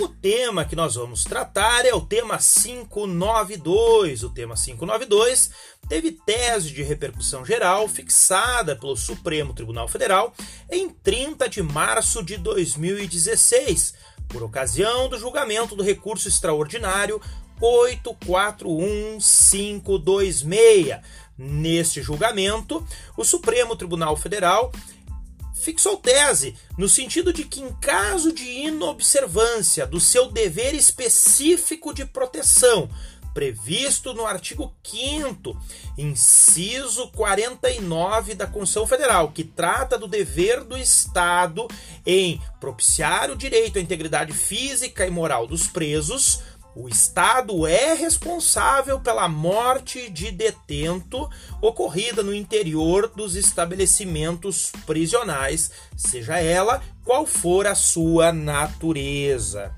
O tema que nós vamos tratar é o tema 592. O tema 592 teve tese de repercussão geral fixada pelo Supremo Tribunal Federal em 30 de março de 2016, por ocasião do julgamento do recurso extraordinário 841526. Neste julgamento, o Supremo Tribunal Federal fixou tese no sentido de que, em caso de inobservância do seu dever específico de proteção, previsto no artigo 5, inciso 49 da Constituição Federal, que trata do dever do Estado em propiciar o direito à integridade física e moral dos presos, o Estado é responsável pela morte de detento ocorrida no interior dos estabelecimentos prisionais, seja ela qual for a sua natureza.